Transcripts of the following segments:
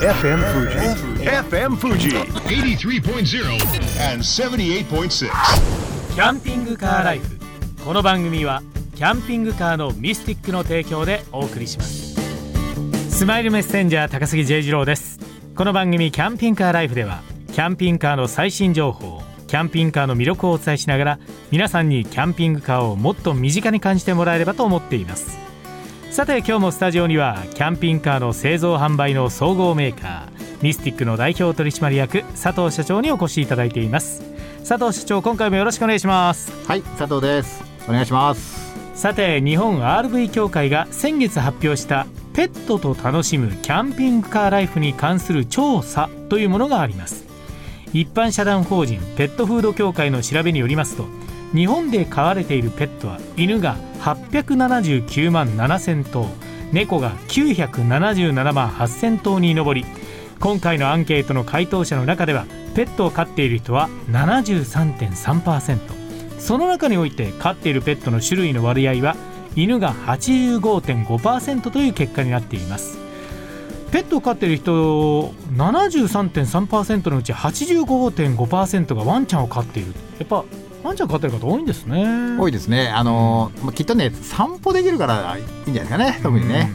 FM Fuji. FM Fuji. 83.0 and 78.6. キャンピングカーライフこの番組はキャンピングカーのミスティックの提供でお送りしますスマイルメッセンジャー高杉 J 次郎ですこの番組キャンピングカーライフではキャンピングカーの最新情報キャンピングカーの魅力をお伝えしながら皆さんにキャンピングカーをもっと身近に感じてもらえればと思っていますさて今日もスタジオにはキャンピングカーの製造販売の総合メーカーミスティックの代表取締役佐藤社長にお越しいただいています。佐藤社長今回もよろしくお願いします。はい佐藤です。お願いします。さて日本 RV 協会が先月発表したペットと楽しむキャンピングカーライフに関する調査というものがあります。一般社団法人ペットフード協会の調べによりますと日本で飼われているペットは犬が879万7000頭猫が977万8000頭に上り今回のアンケートの回答者の中ではペットを飼っている人は73.3%その中において飼っているペットの種類の割合は犬が85.5%という結果になっています。ペットを飼っている人73.3%のうち85.5%がワンちゃんを飼っている。やっぱワンちゃん飼ってる方多いんですね。多いですね。あのまあきっとね散歩できるからいいんじゃないですかね特にね、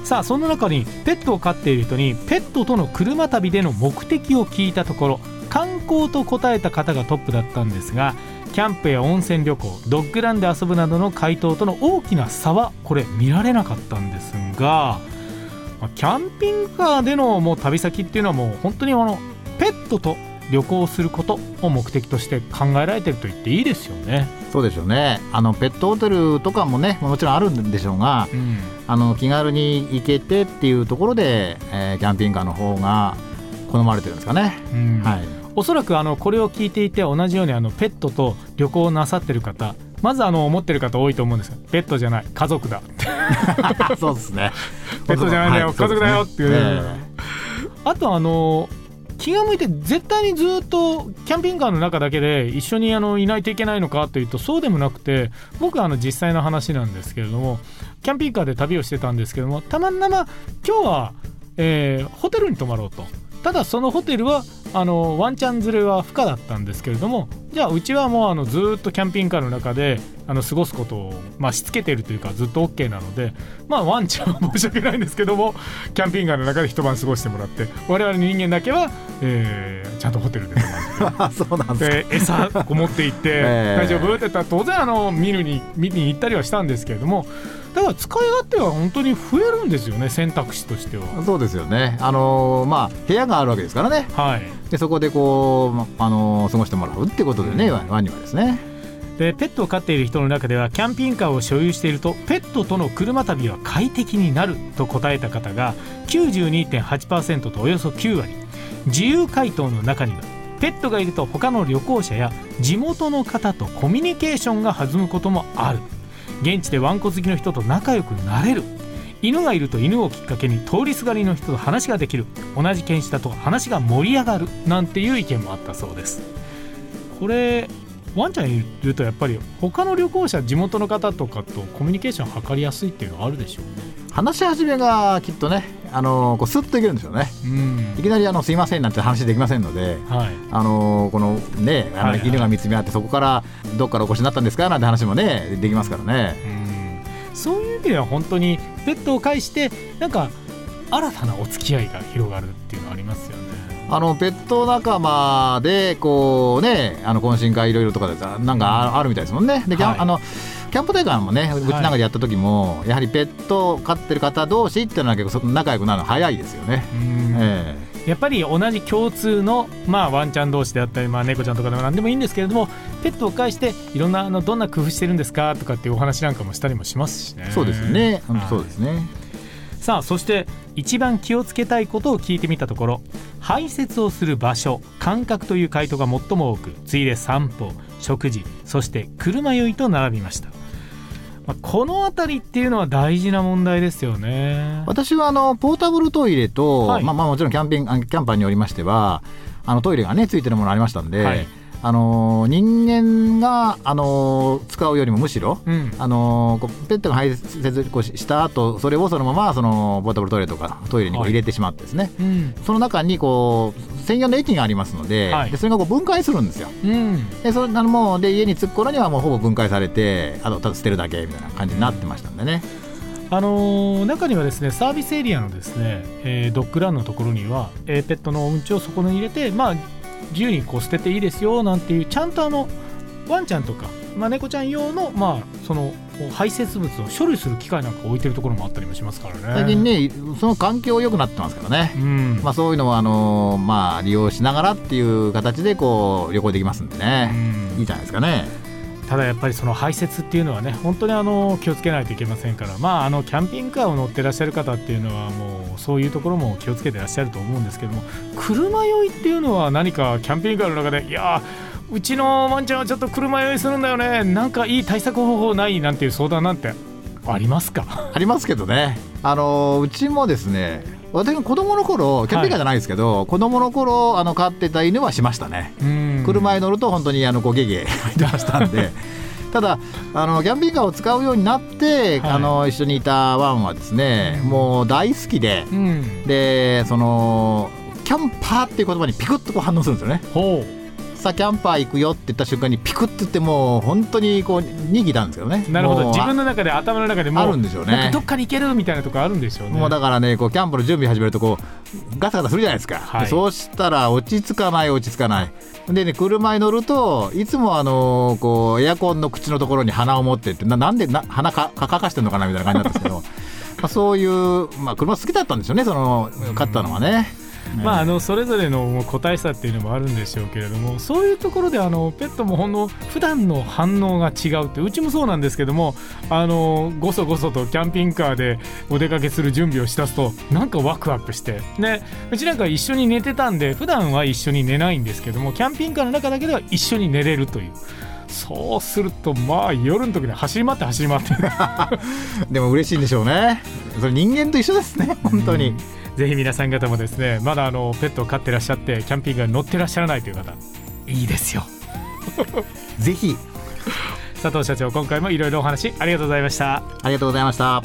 うん、さあその中にペットを飼っている人にペットとの車旅での目的を聞いたところ観光と答えた方がトップだったんですがキャンプや温泉旅行ドッグランで遊ぶなどの回答との大きな差はこれ見られなかったんですがキャンピングカーでのもう旅先っていうのはもう本当にあのペットと旅行することを目的として考えられてると言っていいですよね。そうでしょうね。あのペットホテルとかもねもちろんあるんでしょうが、うん、あの気軽に行けてっていうところで、えー、キャンピングカーの方が好まれてるんですかね。うん、はい。おそらくあのこれを聞いていて同じようにあのペットと旅行をなさってる方まずあの思ってる方多いと思うんです。ペットじゃない。家族だ。そうですね。ペットじゃないんだよ、はい、家族だよっていう、ね、あとあの気が向いて絶対にずっとキャンピングカーの中だけで一緒にあのいないといけないのかというとそうでもなくて僕はあの実際の話なんですけれどもキャンピングカーで旅をしてたんですけどもたまたま今日は、えー、ホテルに泊まろうと。ただそのホテルはあのワンちゃん連れは不可だったんですけれどもじゃあうちはもうあのずっとキャンピングカーの中であの過ごすことを、まあ、しつけてるというかずっと OK なので、まあ、ワンちゃんは申し訳ないんですけどもキャンピングカーの中で一晩過ごしてもらって我々人間だけは、えー、ちゃんとホテルで泊まって そうなんで餌こもっていって、えー、大丈夫？って言ったら当然あの見るに見に行ったりはしたんですけれどもだから使い勝手は本当に増えるんですよね選択肢としては。そうですよね。あのー、まあ部屋があるわけですからね、はい、でそこでこう、あのー、過ごしてもらうってことでね、うん、ワニはですね。でペットを飼っている人の中ではキャンピングカーを所有しているとペットとの車旅は快適になると答えた方が92.8%とおよそ9割。自由回答の中にはペットがいると他の旅行者や地元の方とコミュニケーションが弾むこともある。現地でワンコ好きの人と仲良くなれる犬がいると犬をきっかけに通りすがりの人と話ができる。同じ犬種だと話が盛り上がるなんていう意見もあったそうです。これワンちゃんいるとやっぱり他の旅行者地元の方とかとコミュニケーション図りやすいっていうのはあるでしょうね。話し始めがきっとねあのこうスッといけるんですよね、うん、いきなりあの「すいません」なんて話できませんので、はい、あのこのねあの犬が見つめ合ってそこからどっからお越しになったんですかなんて話もねできますからね、うん、そういう意味では本当にペットを介してなんか新たなお付き合いが広がるっていうのはありますよね。あのペット仲間でこうねあの懇親会いろいろとかでなんかあるみたいですもんね。で、はい、あのキャンプ大会もねうちなんかでやった時も、はい、やはりペットを飼ってる方同士っていうのは結構仲良くなるの早いですよね。えー、やっぱり同じ共通の、まあ、ワンちゃん同士であったり、まあ、猫ちゃんとかでも何でもいいんですけれどもペットを介していろんなあのどんな工夫してるんですか？とかっていうお話なんかもしたりもしますしね。そうですね、本当そうですね。さあそして一番気をつけたいことを聞いてみたところ排泄をする場所間隔という回答が最も多く次いで散歩食事そして車酔いと並びましたまあ、この辺りっていうのは大事な問題ですよね。私はあのポータブルトイレと、はい、まあ、まあもちろんキャンピングキャンパーによりましてはあのトイレがねついてるものありましたんで、はい。あの人間が、あの使うよりもむしろ、うん。あのペットが排泄こうしした後それをそのままそのポータブルトイレとかトイレに入れてしまってですね、うん。その中にこう専用の液がありますので,、はいでそれがこう分解するんですよ。うんでそれあのもうで家に着く頃にはもうほぼ分解されてあとただ捨てるだけみたいな感じになってましたんでね。あのー中にはですねサービスエリアのですね、えードッグランのところには、えーペットのうんちをそこに入れてまあ自由にこう捨てていいですよなんていうちゃんとあのワンちゃんとか、まあ、猫ちゃん用のまあその排泄物を処理する機械なんか置いてるところもあったりもしますからね。最近ねその環境良くなってますからね。うん、まあ、そういうのをあの、まあ、利用しながらっていう形でこう旅行できますんでね、うん。いいじゃないですかね。ただやっぱりその排泄っていうのはね本当にあの気をつけないといけませんから。まああのキャンピングカーを乗ってらっしゃる方っていうのはもうそういうところも気をつけてらっしゃると思うんですけども車酔いっていうのは何かキャンピングカーの中でいやーうちのワンちゃんはちょっと車酔いするんだよね。なんかいい対策方法ないなんていう相談なんて。ありますか？ありますけどね、あのうちもですね私も子供の頃キャンピングカーじゃないですけど、子供の頃あの飼ってた犬はしましたね。うん。車に乗ると本当にあのこうゲゲ 入ってましたんで。ただあのキャンピングカーを使うようになって、はい。あの一緒にいたワンはですね、もう大好きでうん。でそのキャンパーっていう言葉にピクッとこう反応するんですよね。キャンパー行くよって言った瞬間にピクッて言ってもう本当にこう逃げたんですけどね。うなるほど。自分の中で頭の中でもうあるんでしょうね。どっかに行けるみたいなとこあるんでしょうね。もうだからねこうキャンプの準備始めるとこうガタガタするじゃないですか、はい。でそうしたら落ち着かない落ち着かない。でね車に乗るといつもあのこうエアコンの口のところに鼻を持ってってななんでな鼻かかかかしてんのかなみたいな感じなんですけど。まあそういう、まあ、車好きだったんでしょうねその買ったのはね。まあ、あのそれぞれの個体差っていうのもあるんでしょうけれどもそういうところであのペットもほんの普段の反応が違うってうちもそうなんですけどもあのごそごそとキャンピングカーでお出かけする準備をしだすとなんかワクワクしてね。うちなんか一緒に寝てたんで普段は一緒に寝ないんですけどもキャンピングカーの中だけでは一緒に寝れるという。そうするとまあ夜の時に走り回って走り回って。でも嬉しいんでしょうね。それ人間と一緒ですね本当に、ぜひ皆さん方もですねまだあのペットを飼ってらっしゃってキャンピングカーに乗ってらっしゃらないという方。いいですよ。ぜひ。佐藤社長今回もいろいろお話ありがとうございました。ありがとうございました。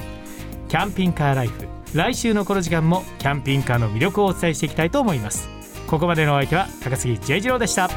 キャンピングカーライフ。来週のこの時間もキャンピングカーの魅力をお伝えしていきたいと思います。ここまでのお相手は高杉 J 次郎でした